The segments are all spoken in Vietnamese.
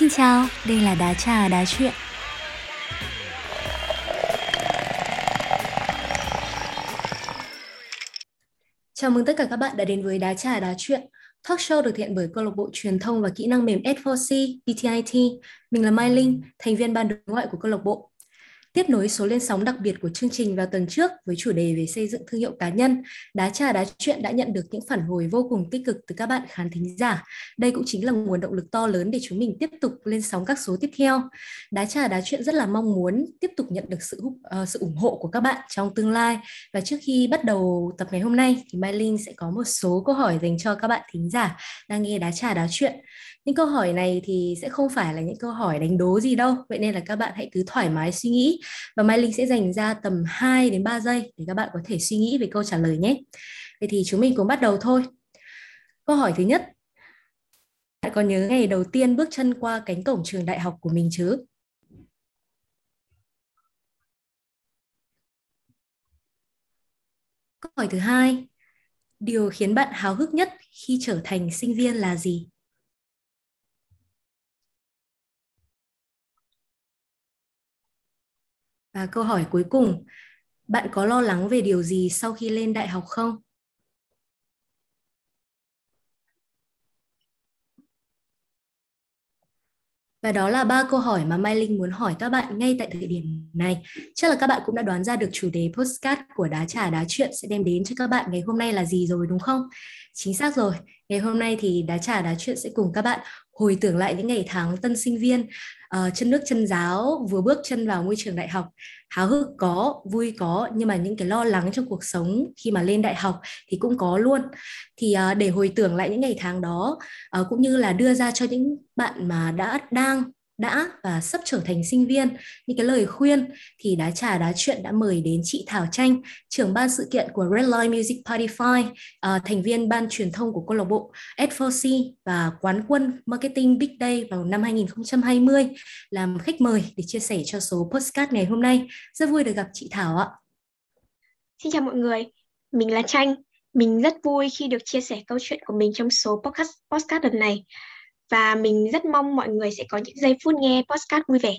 Xin chào, đây là Đá Trà Đá Chuyện. Chào mừng tất cả các bạn đã đến với Đá Trà Đá Chuyện, talk show được thiện bởi câu lạc bộ truyền thông và kỹ năng mềm S4C PTIT. Mình là Mai Linh, thành viên ban đối ngoại của câu lạc bộ tiếp nối số lên sóng đặc biệt của chương trình vào tuần trước với chủ đề về xây dựng thương hiệu cá nhân, Đá trà đá chuyện đã nhận được những phản hồi vô cùng tích cực từ các bạn khán thính giả. Đây cũng chính là nguồn động lực to lớn để chúng mình tiếp tục lên sóng các số tiếp theo. Đá trà đá chuyện rất là mong muốn tiếp tục nhận được sự uh, sự ủng hộ của các bạn trong tương lai. Và trước khi bắt đầu tập ngày hôm nay thì Mai Linh sẽ có một số câu hỏi dành cho các bạn thính giả đang nghe Đá trà đá chuyện. Những câu hỏi này thì sẽ không phải là những câu hỏi đánh đố gì đâu, vậy nên là các bạn hãy cứ thoải mái suy nghĩ và Mai Linh sẽ dành ra tầm 2 đến 3 giây để các bạn có thể suy nghĩ về câu trả lời nhé. Vậy thì chúng mình cùng bắt đầu thôi. Câu hỏi thứ nhất. Bạn còn nhớ ngày đầu tiên bước chân qua cánh cổng trường đại học của mình chứ? Câu hỏi thứ hai. Điều khiến bạn háo hức nhất khi trở thành sinh viên là gì? Và câu hỏi cuối cùng, bạn có lo lắng về điều gì sau khi lên đại học không? Và đó là ba câu hỏi mà Mai Linh muốn hỏi các bạn ngay tại thời điểm này. Chắc là các bạn cũng đã đoán ra được chủ đề postcard của Đá Trà Đá Chuyện sẽ đem đến cho các bạn ngày hôm nay là gì rồi đúng không? Chính xác rồi. Ngày hôm nay thì Đá Trà Đá Chuyện sẽ cùng các bạn hồi tưởng lại những ngày tháng tân sinh viên uh, chân nước chân giáo vừa bước chân vào môi trường đại học. Háo hức có vui có nhưng mà những cái lo lắng trong cuộc sống khi mà lên đại học thì cũng có luôn. Thì uh, để hồi tưởng lại những ngày tháng đó uh, cũng như là đưa ra cho những bạn mà đã đang đã và sắp trở thành sinh viên. Những cái lời khuyên thì đá trà đá chuyện đã mời đến chị Thảo Tranh trưởng ban sự kiện của Red Line Music Party Five uh, thành viên ban truyền thông của câu lạc bộ S4C và quán quân marketing Big Day vào năm 2020 làm khách mời để chia sẻ cho số postcard ngày hôm nay. Rất vui được gặp chị Thảo ạ. Xin chào mọi người mình là Tranh mình rất vui khi được chia sẻ câu chuyện của mình trong số podcast podcast lần này và mình rất mong mọi người sẽ có những giây phút nghe podcast vui vẻ.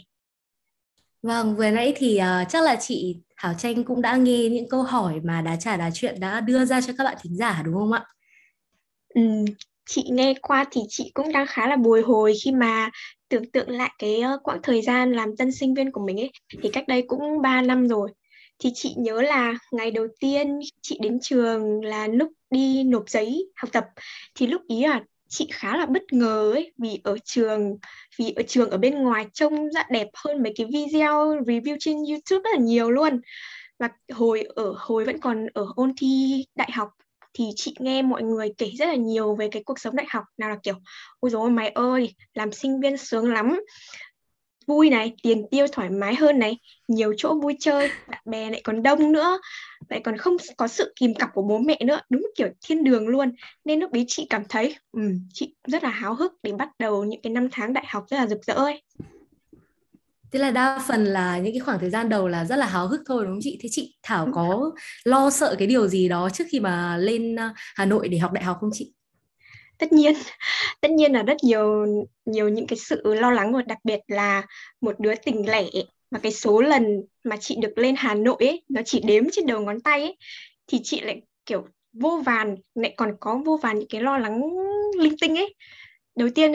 Vâng, vừa nãy thì uh, chắc là chị Thảo Tranh cũng đã nghe những câu hỏi mà đá trà đá chuyện đã đưa ra cho các bạn thính giả đúng không ạ? Ừ, chị nghe qua thì chị cũng đang khá là bồi hồi khi mà tưởng tượng lại cái uh, quãng thời gian làm tân sinh viên của mình ấy thì cách đây cũng 3 năm rồi thì chị nhớ là ngày đầu tiên chị đến trường là lúc đi nộp giấy học tập thì lúc ý là chị khá là bất ngờ ấy, vì ở trường, vì ở trường ở bên ngoài trông rất đẹp hơn mấy cái video review trên YouTube rất là nhiều luôn. Và hồi ở, hồi vẫn còn ở ôn thi đại học thì chị nghe mọi người kể rất là nhiều về cái cuộc sống đại học, nào là kiểu, ôi dồi mày ơi, làm sinh viên sướng lắm vui này tiền tiêu thoải mái hơn này nhiều chỗ vui chơi bạn bè lại còn đông nữa lại còn không có sự kìm cặp của bố mẹ nữa đúng kiểu thiên đường luôn nên lúc đấy chị cảm thấy um, chị rất là háo hức để bắt đầu những cái năm tháng đại học rất là rực rỡ ấy Thế là đa phần là những cái khoảng thời gian đầu là rất là háo hức thôi đúng không chị? Thế chị Thảo có lo sợ cái điều gì đó trước khi mà lên ờ, Hà Nội để học đại học không chị? Tất nhiên tất nhiên là rất nhiều nhiều những cái sự lo lắng và đặc biệt là một đứa tình lẻ mà cái số lần mà chị được lên Hà Nội ấy, nó chỉ đếm trên đầu ngón tay ấy, thì chị lại, kiểu, vô vàn, lại còn có vô vàn những cái lo lắng linh tinh ấy. Đầu tiên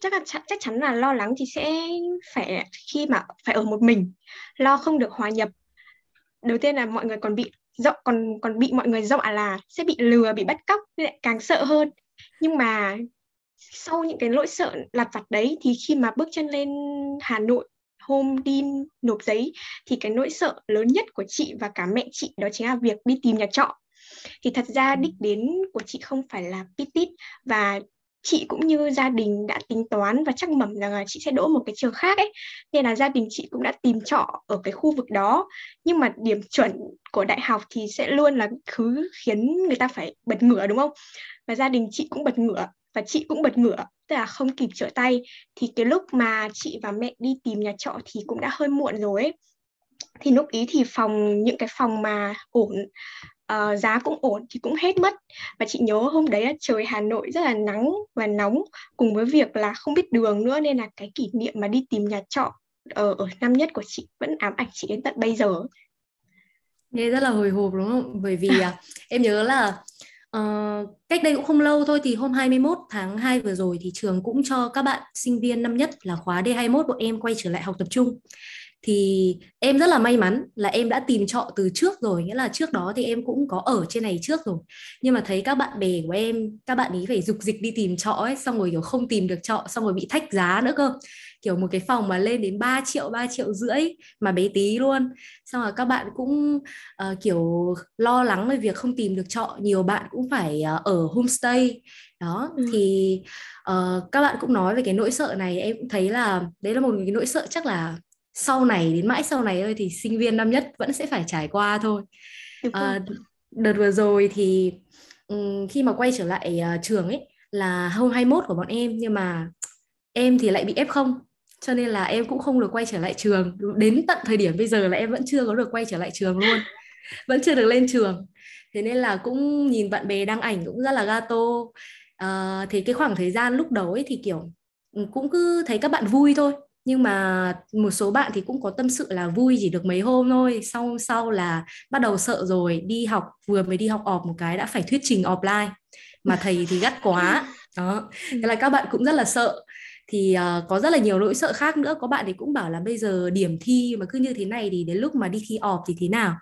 chắc là, chắc chắn là lo lắng thì sẽ phải, khi mà phải ở một mình, lo không được hòa nhập. Đầu tiên là mọi người còn bị dọa còn còn bị mọi người dọa là sẽ bị lừa, bị bắt cóc nên lại càng sợ hơn nhưng mà sau những cái lỗi sợ lặt vặt đấy thì khi mà bước chân lên Hà Nội hôm đi nộp giấy thì cái nỗi sợ lớn nhất của chị và cả mẹ chị đó chính là việc đi tìm nhà trọ. Thì thật ra đích đến của chị không phải là Pitit và chị cũng như gia đình đã tính toán và chắc mẩm rằng là chị sẽ đỗ một cái trường khác ấy. Nên là gia đình chị cũng đã tìm trọ ở cái khu vực đó. Nhưng mà điểm chuẩn của đại học thì sẽ luôn là thứ khiến người ta phải bật ngửa đúng không và gia đình chị cũng bật ngửa và chị cũng bật ngửa tức là không kịp trở tay. Thì cái lúc mà chị và mẹ đi tìm nhà trọ thì cũng đã hơi muộn rồi ấy. Thì lúc ý thì phòng những cái phòng mà ổn uh, giá cũng ổn thì cũng hết mất. Và chị nhớ hôm đấy trời Hà Nội rất là nắng và nóng cùng với việc là không biết đường nữa nên là cái kỷ niệm mà đi tìm nhà trọ ở, ở năm nhất của chị vẫn ám ảnh chị đến tận bây giờ. Nghe rất là hồi hộp đúng không? Bởi vì à, em nhớ là uh, cách đây cũng không lâu thôi thì hôm 21 tháng 2 vừa rồi thì trường cũng cho các bạn sinh viên năm nhất là khóa D21 bọn em quay trở lại học tập trung thì em rất là may mắn là em đã tìm trọ từ trước rồi nghĩa là trước đó thì em cũng có ở trên này trước rồi. Nhưng mà thấy các bạn bè của em các bạn ý phải dục dịch đi tìm trọ ấy xong rồi kiểu không tìm được trọ xong rồi bị thách giá nữa cơ. Kiểu một cái phòng mà lên đến 3 triệu 3 triệu rưỡi mà bé tí luôn. Xong rồi các bạn cũng uh, kiểu lo lắng về việc không tìm được trọ nhiều bạn cũng phải uh, ở homestay. Đó ừ. thì uh, các bạn cũng nói về cái nỗi sợ này em cũng thấy là đấy là một cái nỗi sợ chắc là sau này đến mãi sau này ơi thì sinh viên năm nhất vẫn sẽ phải trải qua thôi. À, đợt vừa rồi thì um, khi mà quay trở lại uh, trường ấy là hôm 21 của bọn em nhưng mà em thì lại bị F0 cho nên là em cũng không được quay trở lại trường. Đến tận thời điểm bây giờ là em vẫn chưa có được quay trở lại trường luôn vẫn chưa được lên trường. Thế nên là cũng nhìn bạn bè đăng ảnh cũng rất là gato. À, thì cái khoảng thời gian lúc đầu ấy thì kiểu cũng cứ thấy các bạn vui thôi nhưng mà một số bạn thì cũng có tâm sự là vui chỉ được mấy hôm thôi. Sau sau là bắt đầu sợ rồi đi học vừa mới đi học ọp một cái đã phải thuyết trình offline. Mà thầy thì gắt quá. Đó. Thế là các bạn cũng rất là sợ. Thì uh, có rất là nhiều nỗi sợ khác nữa. Có bạn thì cũng bảo là bây giờ điểm thi mà cứ như thế này thì đến lúc mà đi thi ọp thì thế nào?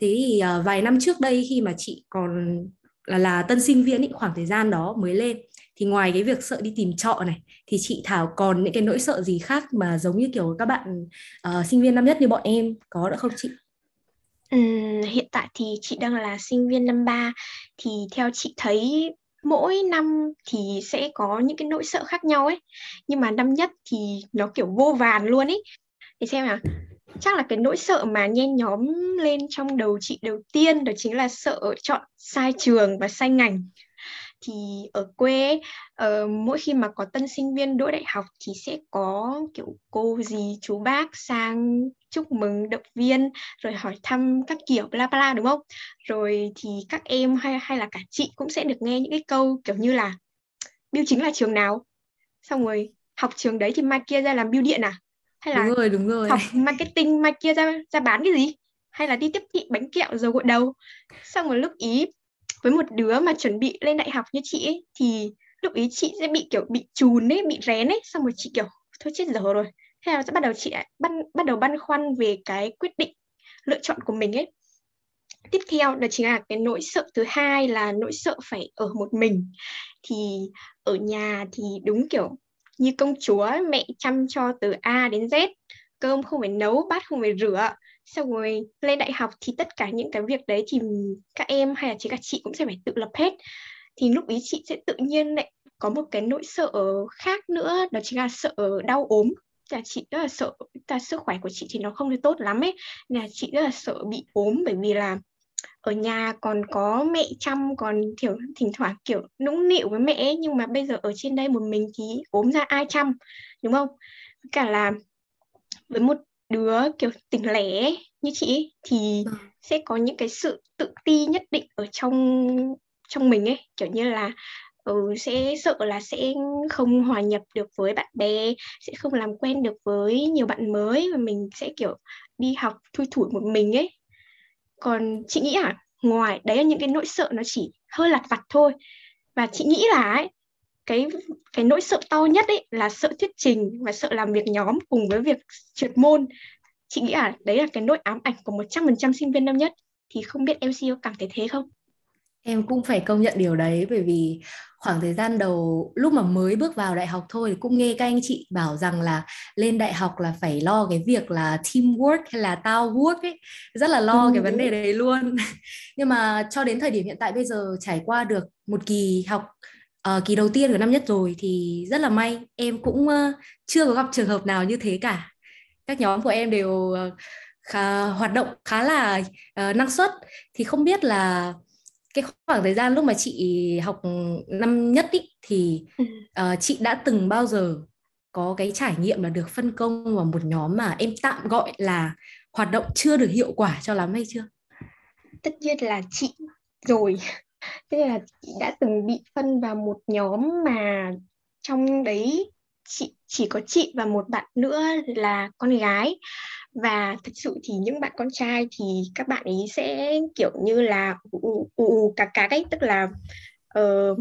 Thế thì uh, vài năm trước đây khi mà chị còn là, là tân sinh viên ý, khoảng thời gian đó mới lên thì ngoài cái việc sợ đi tìm trọ này thì chị Thảo còn những cái nỗi sợ gì khác mà giống như kiểu các bạn uh, sinh viên năm nhất như bọn em có đã không chị? Ừ, hiện tại thì chị đang là sinh viên năm ba. Thì theo chị thấy mỗi năm thì sẽ có những cái nỗi sợ khác nhau ấy. Nhưng mà năm nhất thì nó kiểu vô vàn luôn ấy. Để xem nào. Chắc là cái nỗi sợ mà nhen nhóm lên trong đầu chị đầu tiên đó chính là sợ chọn sai trường và sai ngành thì ở quê uh, mỗi khi mà có tân sinh viên đỗ đại học thì sẽ có kiểu cô dì chú bác sang chúc mừng động viên rồi hỏi thăm các kiểu bla bla đúng không? Rồi thì các em hay hay là cả chị cũng sẽ được nghe những cái câu kiểu như là biêu chính là trường nào? Xong rồi học trường đấy thì mai kia ra làm biêu điện à? Hay là đúng rồi đúng rồi. Học marketing mai kia ra ra bán cái gì? Hay là đi tiếp thị bánh kẹo dầu gội đầu. Xong rồi lúc ý với một đứa mà chuẩn bị lên đại học như chị ấy, thì lúc ý chị sẽ bị, kiểu, bị chùn ấy, bị rén ấy, xong rồi chị, kiểu, thôi chết giờ rồi. Thế là sẽ bắt đầu chị lại bắt bắt đầu băn khoăn về cái quyết định, lựa chọn của mình ấy. Tiếp theo đó chính là cái nỗi sợ thứ hai là nỗi sợ phải ở một mình. Thì ở nhà thì đúng, kiểu, như công chúa mẹ chăm cho từ A đến Z, cơm không phải nấu, bát không phải rửa xong rồi lên đại học thì tất cả những cái việc đấy thì các em hay là chỉ các chị cũng sẽ phải tự lập hết. Thì lúc ý chị sẽ tự nhiên lại có một cái nỗi sợ khác nữa đó chính là sợ đau ốm. Là chị rất là sợ là sức khỏe của chị thì nó không được tốt lắm ấy. Là chị rất là sợ bị ốm bởi vì là ở nhà còn có mẹ chăm còn kiểu thỉnh thoảng kiểu nũng nịu với mẹ ấy, nhưng mà bây giờ ở trên đây một mình thì ốm ra ai chăm đúng không? Cả là với một đứa kiểu tỉnh lẻ như chị thì ừ. sẽ có những cái sự tự ti nhất định ở trong trong mình ấy. Kiểu như là ừ, sẽ sợ là sẽ không hòa nhập được với bạn bè sẽ không làm quen được với nhiều bạn mới và mình sẽ kiểu đi học thui thủi một mình ấy. Còn chị nghĩ à ngoài đấy là những cái nỗi sợ nó chỉ hơi lặt vặt thôi. Và chị nghĩ là ấy, cái cái nỗi sợ to nhất ấy là sợ thuyết trình và sợ làm việc nhóm cùng với việc trượt môn. Chị nghĩ là đấy là cái nỗi ám ảnh của 100% sinh viên năm nhất. Thì không biết MC có cảm thấy thế không? Em cũng phải công nhận điều đấy bởi vì khoảng thời gian đầu lúc mà mới bước vào đại học thôi thì cũng nghe các anh chị bảo rằng là lên đại học là phải lo cái việc là teamwork hay là tao work ấy. Rất là lo ừ, cái vấn đề đấy luôn. Nhưng mà cho đến thời điểm hiện tại bây giờ trải qua được một kỳ học uh, kỳ đầu tiên của năm nhất rồi thì rất là may em cũng uh, chưa có gặp trường hợp nào như thế cả. Các nhóm của em đều uh, khá, hoạt động khá là uh, năng suất. Thì không biết là cái khoảng thời gian lúc mà chị học năm nhất ý, thì uh, chị đã từng bao giờ có cái trải nghiệm là được phân công vào một nhóm mà em tạm gọi là hoạt động chưa được hiệu quả cho lắm hay chưa? tất nhiên là chị rồi tức là chị đã từng bị phân vào một nhóm mà trong đấy chị chỉ có chị và một bạn nữa là con gái. Và thực sự thì những bạn con trai thì các bạn ấy sẽ kiểu như là ù ù cạc cả đấy. Tức là uh,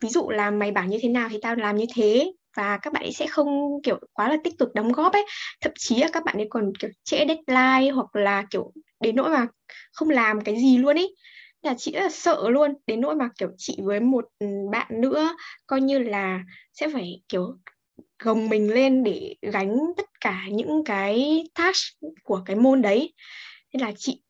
ví dụ là mày bảo như thế nào thì tao làm như thế. Và các bạn ấy sẽ không kiểu quá là tích cực đóng góp ấy. Thậm chí là các bạn ấy còn kiểu trễ deadline hoặc là kiểu đến nỗi mà không làm cái gì luôn ấy là chị rất là sợ luôn, đến nỗi mà, kiểu, chị với một ừ, bạn nữa coi như là sẽ phải, kiểu, gồng mình lên để gánh tất cả những cái task của cái môn đấy. Nên là chị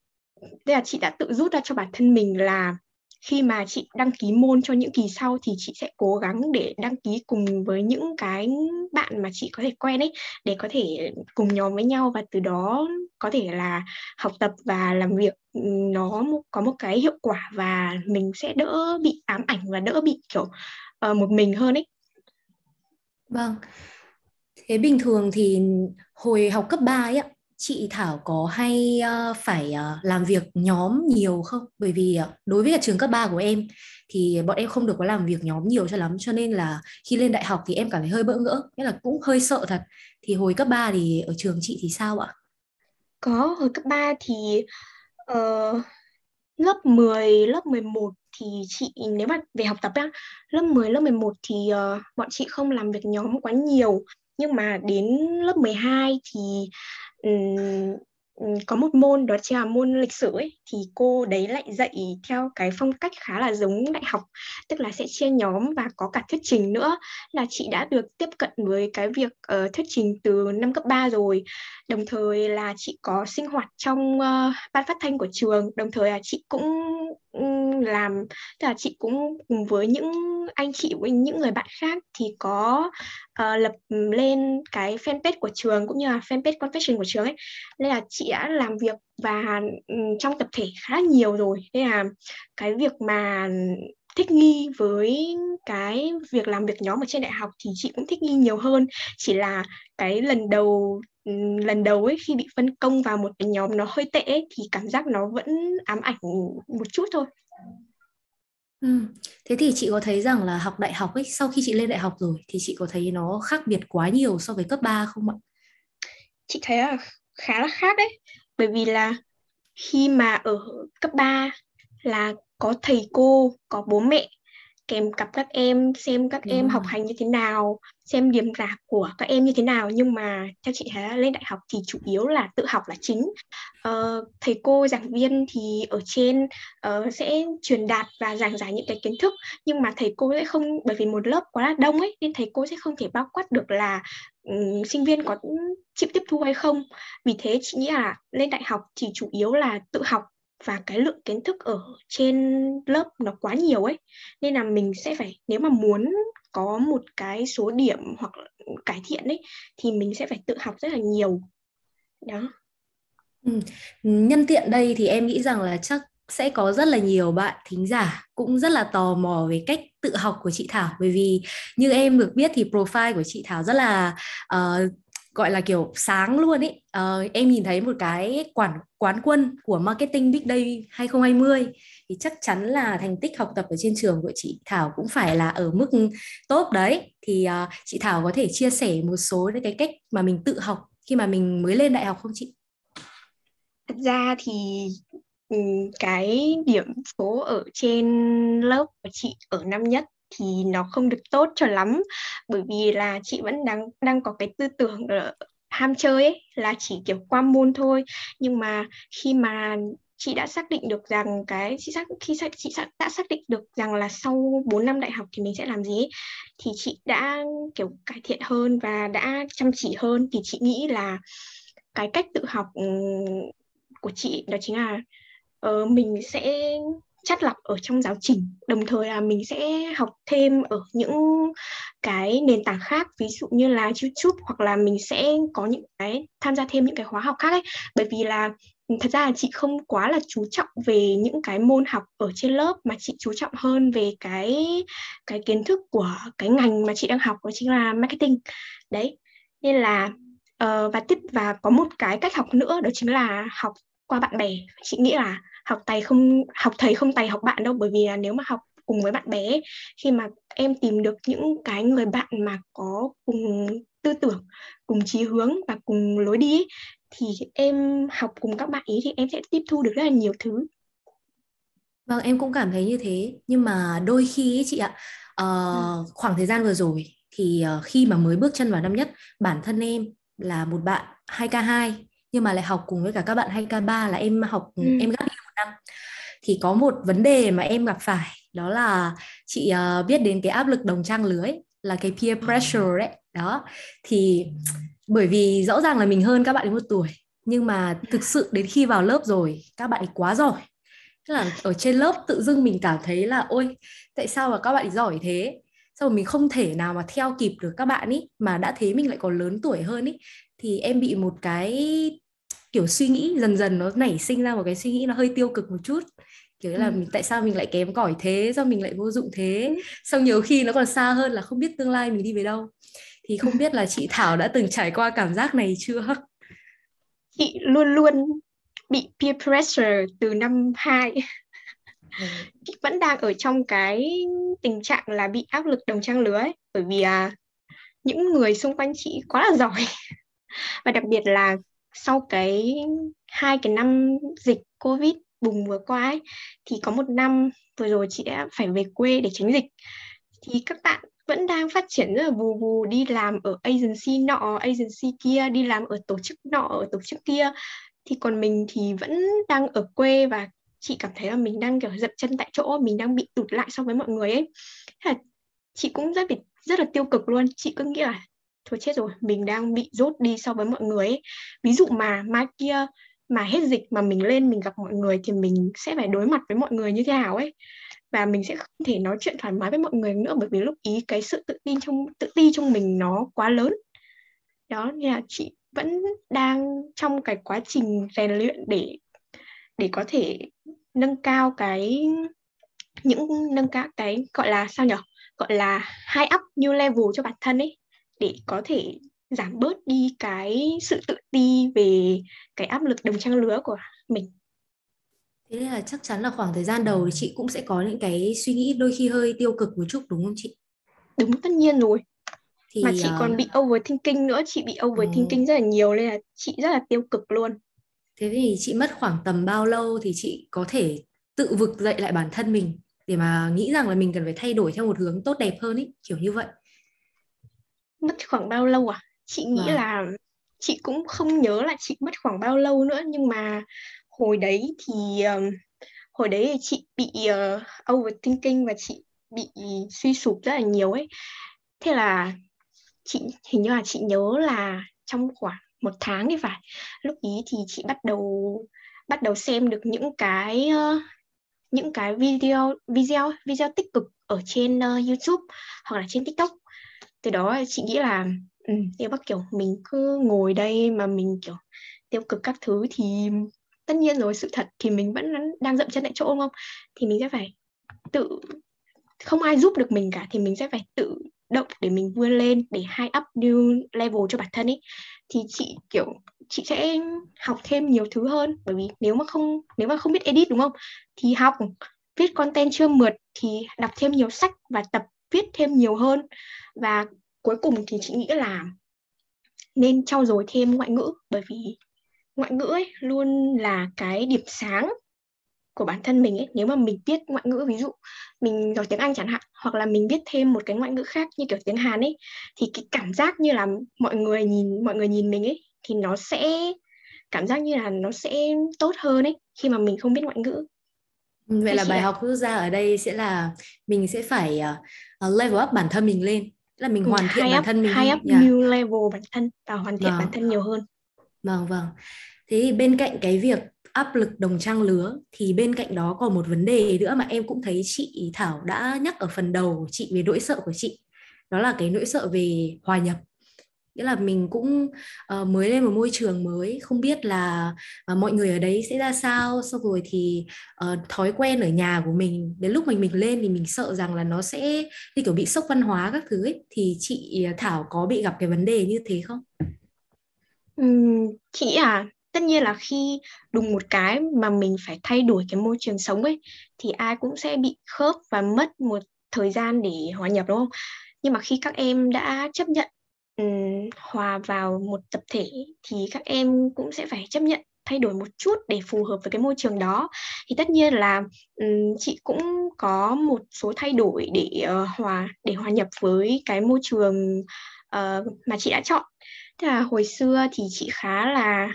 nên là chị đã tự rút ra cho bản thân mình là khi mà chị đăng ký môn cho những kỳ sau thì chị sẽ cố gắng để đăng ký cùng với những cái bạn mà chị có thể quen ấy để có thể cùng nhóm với nhau và từ đó có thể là học tập và làm việc nó có một cái hiệu quả và mình sẽ đỡ bị ám ảnh và đỡ bị kiểu uh, một mình hơn ấy. Vâng. Thế bình thường thì hồi học cấp 3 ấy ạ, chị Thảo có hay uh, phải uh, làm việc nhóm nhiều không? Bởi vì uh, đối với trường cấp 3 của em thì bọn em không được có làm việc nhóm nhiều cho lắm cho nên là khi lên đại học thì em cảm thấy hơi bỡ ngỡ, nghĩa là cũng hơi sợ thật. Thì hồi cấp 3 thì ở trường chị thì sao ạ? Có, hồi cấp 3 thì uh, lớp 10, lớp 11 thì chị nếu mà về học tập á, lớp 10, lớp 11 thì uh, bọn chị không làm việc nhóm quá nhiều nhưng mà đến lớp 12 thì um, có một môn đó chính là môn lịch sử ấy thì cô đấy lại dạy theo cái phong cách khá là giống đại học tức là sẽ chia nhóm và có cả thuyết trình nữa. Là chị đã được tiếp cận với cái việc uh, thuyết trình từ năm cấp 3 rồi. Đồng thời là chị có sinh hoạt trong uh, ban phát thanh của trường. Đồng thời là chị cũng um, làm tức là chị cũng cùng với những anh chị với những người bạn khác thì có uh, lập lên cái fanpage của trường cũng như là fanpage confession của trường ấy. Nên là chị đã làm việc và um, trong tập thể khá là nhiều rồi. Nên là cái việc mà thích nghi với cái việc làm việc nhóm ở trên đại học thì chị cũng thích nghi nhiều hơn. Chỉ là cái lần đầu ừ, lần đầu ấy khi bị phân công vào một cái nhóm nó hơi tệ ấy, thì cảm giác nó vẫn ám ảnh một chút thôi. Ừ. Thế thì chị có thấy rằng là học đại học ấy sau khi chị lên đại học rồi thì chị có thấy nó khác biệt quá nhiều so với cấp 3 không ạ? Chị thấy là khá là khác đấy. Bởi vì là khi mà ở cấp 3 là có thầy cô, có bố mẹ kèm cặp các em xem các Đúng em rồi. học hành như thế nào xem điểm rạp của các em như thế nào. Nhưng mà theo chị thấy lên đại học thì chủ yếu là tự học là chính. Uh, thầy cô giảng viên thì ở trên uh, sẽ truyền đạt và giảng giải những cái kiến thức. Nhưng mà thầy cô sẽ không bởi vì một lớp quá là đông ấy nên thầy cô sẽ không thể bao quát được là um, sinh viên có chịu tiếp thu hay không. Vì thế chị nghĩ là lên đại học thì chủ yếu là tự học và cái lượng kiến thức ở trên lớp nó quá nhiều ấy nên là mình sẽ phải nếu mà muốn có một cái số điểm hoặc cải thiện ấy thì mình sẽ phải tự học rất là nhiều. Đó. Ừ. nhân tiện đây thì em nghĩ rằng là chắc sẽ có rất là nhiều bạn thính giả cũng rất là tò mò về cách tự học của chị Thảo. Bởi vì như em được biết thì profile của chị Thảo rất là uh, gọi là kiểu sáng luôn ý uh, em nhìn thấy một cái quản quán quân của marketing big day 2020 thì chắc chắn là thành tích học tập ở trên trường của chị Thảo cũng phải là ở mức tốt đấy thì uh, chị Thảo có thể chia sẻ một số những cái cách mà mình tự học khi mà mình mới lên đại học không chị? Thật ra thì ừ, cái điểm số ở trên lớp của chị ở năm nhất thì nó không được tốt cho lắm. Bởi vì là chị vẫn đang đang có cái tư tưởng ờ, ham chơi ấy là chỉ kiểu qua môn thôi. Nhưng mà khi mà chị đã xác định được rằng cái chị xác khi chị đã xác định được rằng là sau 4 năm đại học thì mình sẽ làm gì ấy, thì chị đã kiểu cải thiện hơn và đã chăm chỉ hơn. Thì chị nghĩ là cái cách tự học của chị đó chính là uh, mình sẽ chắt lọc ở trong giáo trình. Đồng thời là mình sẽ học thêm ở những cái nền tảng khác ví dụ như là YouTube hoặc là mình sẽ có những cái tham gia thêm những cái khóa học khác ấy. Bởi vì là ừ, thật ra là chị không quá là chú trọng về những cái môn học ở trên lớp mà chị chú trọng hơn về cái cái kiến thức của cái ngành mà chị đang học đó chính là marketing. Đấy nên là uh, và tiếp và có một cái cách học nữa đó chính là học qua bạn bè. Chị nghĩ là học thầy không học thầy không tài học bạn đâu bởi vì là nếu mà học cùng với bạn bé khi mà em tìm được những cái người bạn mà có cùng tư tưởng cùng chí hướng và cùng lối đi thì em học cùng các bạn ý thì em sẽ tiếp thu được rất là nhiều thứ. Vâng em cũng cảm thấy như thế. Nhưng mà đôi khi ấy chị ạ uh, khoảng thời gian vừa rồi thì uh, khi mà mới bước chân vào năm nhất bản thân em là một bạn 2K2 nhưng mà lại học cùng với cả các bạn 2K3 là em học ừ. em gap một năm. Thì có một vấn đề mà em gặp phải đó là chị uh, biết đến cái áp lực đồng trang lứa ấy, là cái peer pressure đấy. Đó. Thì bởi vì rõ ràng là mình hơn các bạn một tuổi nhưng mà thực sự đến khi vào lớp rồi các bạn ấy quá giỏi. Tức là ở trên lớp tự dưng mình cảm thấy là ôi tại sao mà các bạn ấy giỏi thế? Sao mà mình không thể nào mà theo kịp được các bạn ấy mà đã thế mình lại còn lớn tuổi hơn ấy? Thì em bị một cái kiểu suy nghĩ dần dần nó nảy sinh ra một cái suy nghĩ nó hơi tiêu cực một chút kiểu là ừ. mình tại sao mình lại kém cỏi thế sao mình lại vô dụng thế ừ. xong nhiều khi nó còn xa hơn là không biết tương lai mình đi về đâu thì không biết là chị Thảo đã từng trải qua cảm giác này chưa chị luôn luôn bị peer pressure từ năm 2 ừ. chị vẫn đang ở trong cái tình trạng là bị áp lực đồng trang lứa ấy bởi vì à, những người xung quanh chị quá là giỏi và đặc biệt là sau cái hai cái năm dịch covid bùng vừa qua ấy, thì có một năm vừa rồi chị đã phải về quê để tránh dịch. Thì các bạn vẫn đang phát triển rất là vù vù đi làm ở agency nọ agency kia đi làm ở tổ chức nọ ở tổ chức kia. Thì còn mình thì vẫn đang ở quê và chị cảm thấy là mình đang kiểu dậm chân tại chỗ mình đang bị tụt lại so với mọi người ấy. Thế là chị cũng rất bị rất là tiêu cực luôn. Chị cứ nghĩ là thôi chết rồi, mình đang bị rốt đi so với mọi người ấy. Ví dụ mà mai kia mà hết dịch mà mình lên mình gặp mọi người thì mình sẽ phải đối mặt với mọi người như thế nào ấy? Và mình sẽ không thể nói chuyện thoải mái với mọi người nữa bởi vì lúc ý cái sự tự tin trong, tự ti trong mình nó quá lớn. Đó, nên là chị vẫn đang trong cái quá trình rèn luyện để để có thể nâng cao cái, những, nâng cao cái, gọi là sao nhở? Gọi là high up new level cho bản thân ấy để có thể giảm bớt đi cái sự tự ti về cái áp lực đồng trang lứa của mình. Thế nên là chắc chắn là khoảng thời gian đầu thì chị cũng sẽ có những cái suy nghĩ đôi khi hơi tiêu cực một chút đúng không chị? Đúng tất nhiên rồi. Thì mà chị uh... còn bị overthinking nữa chị bị overthinking ừ. rất là nhiều nên là chị rất là tiêu cực luôn. Thế thì chị mất khoảng tầm bao lâu thì chị có thể tự vực dậy lại bản thân mình để mà nghĩ rằng là mình cần phải thay đổi theo một hướng tốt đẹp hơn ý kiểu như vậy mất khoảng bao lâu à? Chị nghĩ à. là chị cũng không nhớ là chị mất khoảng bao lâu nữa nhưng mà hồi đấy thì um, hồi đấy thì chị bị uh, overthinking và chị bị suy sụp rất là nhiều ấy. Thế là chị hình như là chị nhớ là trong khoảng một tháng thì phải. Lúc ý thì chị bắt đầu bắt đầu xem được những cái uh, những cái video video video tích cực ở trên uh, YouTube hoặc là trên TikTok từ đó chị nghĩ là ừ, nếu bắt kiểu mình cứ ngồi đây mà mình kiểu tiêu cực các thứ thì tất nhiên rồi sự thật thì mình vẫn đang dậm chân tại chỗ đúng không? Thì mình sẽ phải tự không ai giúp được mình cả thì mình sẽ phải tự động để mình vươn lên để high up new level cho bản thân ấy. Thì chị kiểu chị sẽ học thêm nhiều thứ hơn. Bởi vì nếu mà không nếu mà không biết edit đúng không? Thì học viết content chưa mượt thì đọc thêm nhiều sách và tập viết thêm nhiều hơn. Và cuối cùng thì chị nghĩ là nên trau dồi thêm ngoại ngữ. Bởi vì ngoại ngữ ấy luôn là cái điểm sáng của bản thân mình ấy. Nếu mà mình biết ngoại ngữ, ví dụ mình giỏi tiếng Anh chẳng hạn, hoặc là mình biết thêm một cái ngoại ngữ khác như kiểu tiếng Hàn ấy, thì cái cảm giác như là mọi người nhìn, mọi người nhìn mình ấy, thì nó sẽ, cảm giác như là nó sẽ tốt hơn ấy, khi mà mình không biết ngoại ngữ vậy là bài học rút ra ở đây sẽ là mình sẽ phải uh, level up bản thân mình lên. Là mình ừ, hoàn thiện bản thân mình high up yeah. new level bản thân và hoàn thiện vâng. bản thân nhiều hơn. Vâng vâng. Thế thì bên cạnh cái việc áp lực đồng trang lứa thì bên cạnh đó còn một vấn đề nữa mà em cũng thấy chị Thảo đã nhắc ở phần đầu chị về nỗi sợ của chị. Đó là cái nỗi sợ về hòa nhập nghĩa là mình cũng uh, mới lên một môi trường mới không biết là uh, mọi người ở đấy sẽ ra sao. Sau rồi thì uh, thói quen ở nhà của mình đến lúc mình mình lên thì mình sợ rằng là nó sẽ như kiểu bị sốc văn hóa các thứ ấy. Thì chị à, Thảo có bị gặp cái vấn đề như thế không? Uhm, chị à tất nhiên là khi đùng một cái mà mình phải thay đổi cái môi trường sống ấy thì ai cũng sẽ bị khớp và mất một thời gian để hòa nhập đúng không? Nhưng mà khi các em đã chấp nhận hòa vào một tập thể thì các em cũng sẽ phải chấp nhận thay đổi một chút để phù hợp với cái môi trường đó. Thì tất nhiên là um, chị cũng có một số thay đổi để uh, hòa để hòa nhập với cái môi trường uh, mà chị đã chọn. Tức là hồi xưa thì chị khá là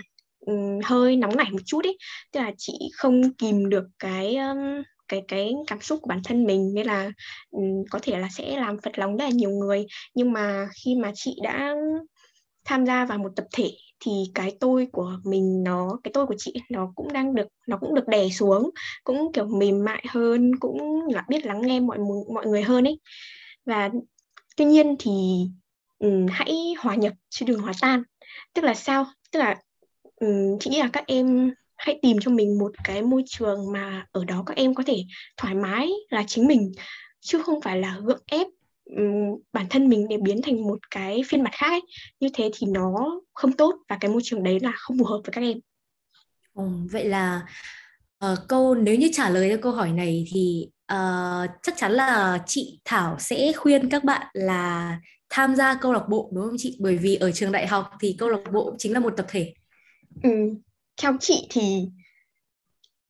um, hơi nóng nảy một chút ấy tức là chị không kìm được cái um, cái cái cảm xúc của bản thân mình nên là um, có thể là sẽ làm phật lòng rất là nhiều người. Nhưng mà khi mà chị đã tham gia vào một tập thể thì cái tôi của mình nó cái tôi của chị nó cũng đang được nó cũng được đè xuống cũng kiểu mềm mại hơn cũng là biết lắng nghe mọi mọi người hơn ấy. Và tuy nhiên thì um, hãy hòa nhập chứ đừng hòa tan. Tức là sao? Tức là um, chị nghĩ là các em hãy tìm cho mình một cái môi trường mà ở đó các em có thể thoải mái là chính mình chứ không phải là gượng ép um, bản thân mình để biến thành một cái phiên mặt khác ấy. như thế thì nó không tốt và cái môi trường đấy là không phù hợp với các em. Ừ, vậy là uh, câu nếu như trả lời cho câu hỏi này thì uh, chắc chắn là chị Thảo sẽ khuyên các bạn là tham gia câu lạc bộ đúng không chị? Bởi vì ở trường đại học thì câu lạc bộ chính là một tập thể. Ừ, theo chị thì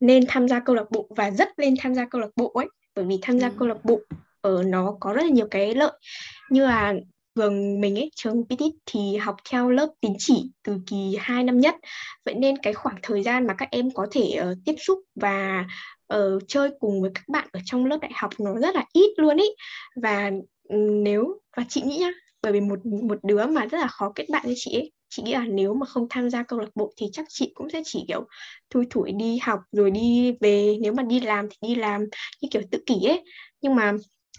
nên tham gia câu lạc bộ và rất nên tham gia câu lạc bộ ấy bởi vì tham gia ừ. câu lạc bộ ở nó có rất là nhiều cái lợi. Như là trường mình ấy trường PT thì học theo lớp tín chỉ từ kỳ 2 năm nhất. Vậy nên cái khoảng thời gian mà các em có thể uh, tiếp xúc và uh, chơi cùng với các bạn ở trong lớp đại học nó rất là ít luôn ý và nếu và chị nghĩ nhá bởi vì một một đứa mà rất là khó kết bạn với chị ấy chị nghĩ là nếu mà không tham gia câu lạc bộ thì chắc chị cũng sẽ chỉ kiểu thui thủi đi học rồi đi về. Nếu mà đi làm thì đi làm như kiểu tự kỷ ấy. Nhưng mà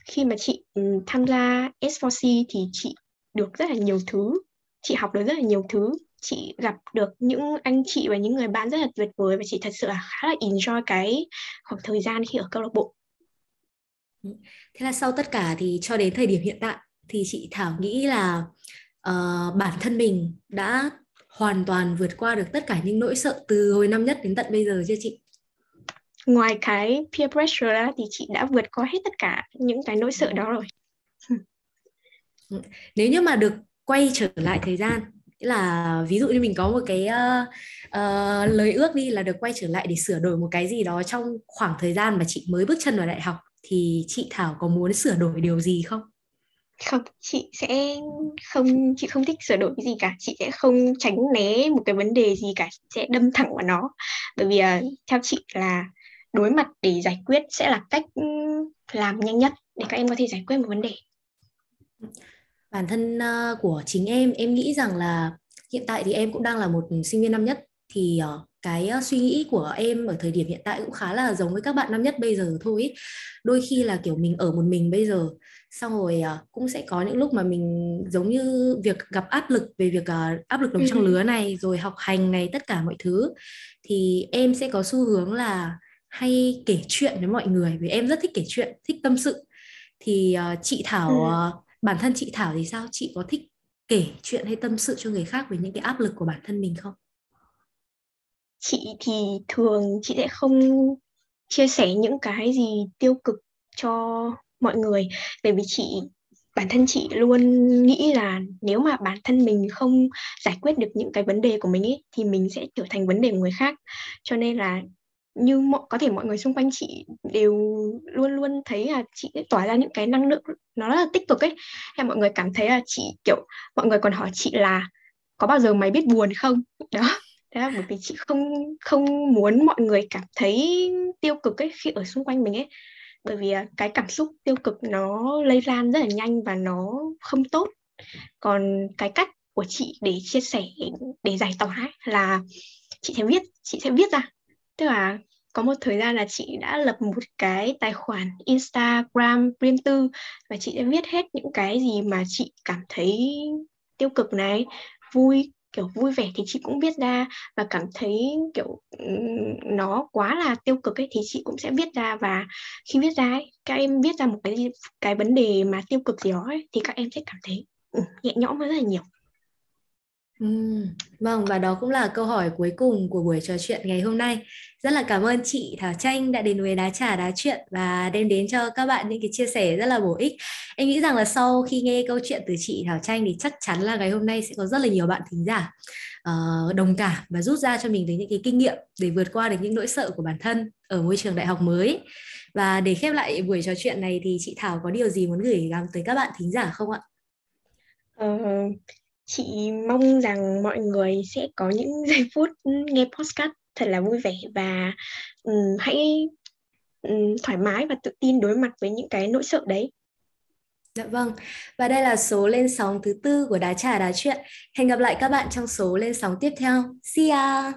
khi mà chị um, tham gia S4C thì chị được rất là nhiều thứ. Chị học được rất là nhiều thứ. Chị gặp được những anh chị và những người bạn rất là tuyệt vời và chị thật sự là khá là enjoy cái khoảng thời gian khi ở câu lạc bộ. Thế là sau tất cả thì cho đến thời điểm hiện tại thì chị Thảo nghĩ là uh, bản thân mình đã hoàn toàn vượt qua được tất cả những nỗi sợ từ hồi năm nhất đến tận bây giờ chưa chị? Ngoài cái peer pressure ra thì chị đã vượt qua hết tất cả những cái nỗi sợ đó rồi. Nếu như mà được quay trở lại thời gian là ví dụ như mình có một cái uh, uh, lời ước đi là được quay trở lại để sửa đổi một cái gì đó trong khoảng thời gian mà chị mới bước chân vào đại học thì chị Thảo có muốn sửa đổi điều gì không? Không chị sẽ không chị không thích sửa đổi cái gì cả. Chị sẽ không tránh né một cái vấn đề gì cả. Chị sẽ đâm thẳng vào nó. Bởi vì uh, theo chị là đối mặt để giải quyết sẽ là cách ừ, làm nhanh nhất để các em có thể giải quyết một vấn đề. Bản thân uh, của chính em em nghĩ rằng là hiện tại thì em cũng đang là một sinh viên năm nhất. Thì uh, cái suy nghĩ của em ở thời điểm hiện tại cũng khá là giống với các bạn năm nhất bây giờ thôi ý. đôi khi là kiểu mình ở một mình bây giờ xong rồi uh, cũng sẽ có những lúc mà mình giống như việc gặp áp lực về việc uh, áp lực đồng trang ừ. lứa này rồi học hành này tất cả mọi thứ thì em sẽ có xu hướng là hay kể chuyện với mọi người vì em rất thích kể chuyện thích tâm sự thì uh, chị Thảo uh, bản thân chị Thảo thì sao chị có thích kể chuyện hay tâm sự cho người khác về những cái áp lực của bản thân mình không chị thì thường chị sẽ không chia sẻ những cái gì tiêu cực cho mọi người. Bởi vì chị, bản thân chị luôn nghĩ là nếu mà bản thân mình không giải quyết được những cái vấn đề của mình ấy, thì mình sẽ trở thành vấn đề của người khác. Cho nên là như mọi có thể mọi người xung quanh chị đều luôn luôn thấy là chị tỏa ra những cái năng lượng nó rất là tích cực ấy. Hay mọi người cảm thấy là chị, kiểu, mọi người còn hỏi chị là có bao giờ mày biết buồn không? Đó thế là bởi vì chị không không muốn mọi người cảm thấy tiêu cực ấy khi ở xung quanh mình ấy. Bởi vì à, cái cảm xúc tiêu cực nó lây lan rất là nhanh và nó không tốt. Còn cái cách của chị để chia sẻ, để giải tỏa ấy là chị sẽ viết, chị sẽ viết ra. Tức là có một thời gian là chị đã lập một cái tài khoản Instagram riêng tư và chị sẽ viết hết những cái gì mà chị cảm thấy tiêu cực này, vui kiểu vui vẻ thì chị cũng viết ra và cảm thấy kiểu nó quá là tiêu cực ấy thì chị cũng sẽ viết ra và khi viết ra ấy, các em viết ra một cái cái vấn đề mà tiêu cực gì đó ấy, thì các em sẽ cảm thấy ừ, nhẹ nhõm hơn rất là nhiều. Ừm, Vâng và đó cũng là câu hỏi cuối cùng của buổi trò chuyện ngày hôm nay. Rất là cảm ơn chị Thảo Tranh đã đến với Đá Trà Đá Chuyện và đem đến cho các bạn những cái chia sẻ rất là bổ ích. Em nghĩ rằng là sau khi nghe câu chuyện từ chị Thảo Tranh thì chắc chắn là ngày hôm nay sẽ có rất là nhiều bạn thính giả ờ, đồng cảm và rút ra cho mình được những cái kinh nghiệm để vượt qua được những nỗi sợ của bản thân ở môi trường đại học mới. Và để khép lại buổi trò chuyện này thì chị Thảo có điều gì muốn gửi gắm tới các bạn thính giả không ạ? Ờ, chị mong rằng mọi người sẽ có những giây phút nghe podcast thật là vui vẻ và um, hãy um, thoải mái và tự tin đối mặt với những cái nỗi sợ đấy. Dạ vâng, và đây là số lên sóng thứ tư của Đá Trà Đá Chuyện. Hẹn gặp lại các bạn trong số lên sóng tiếp theo. See ya!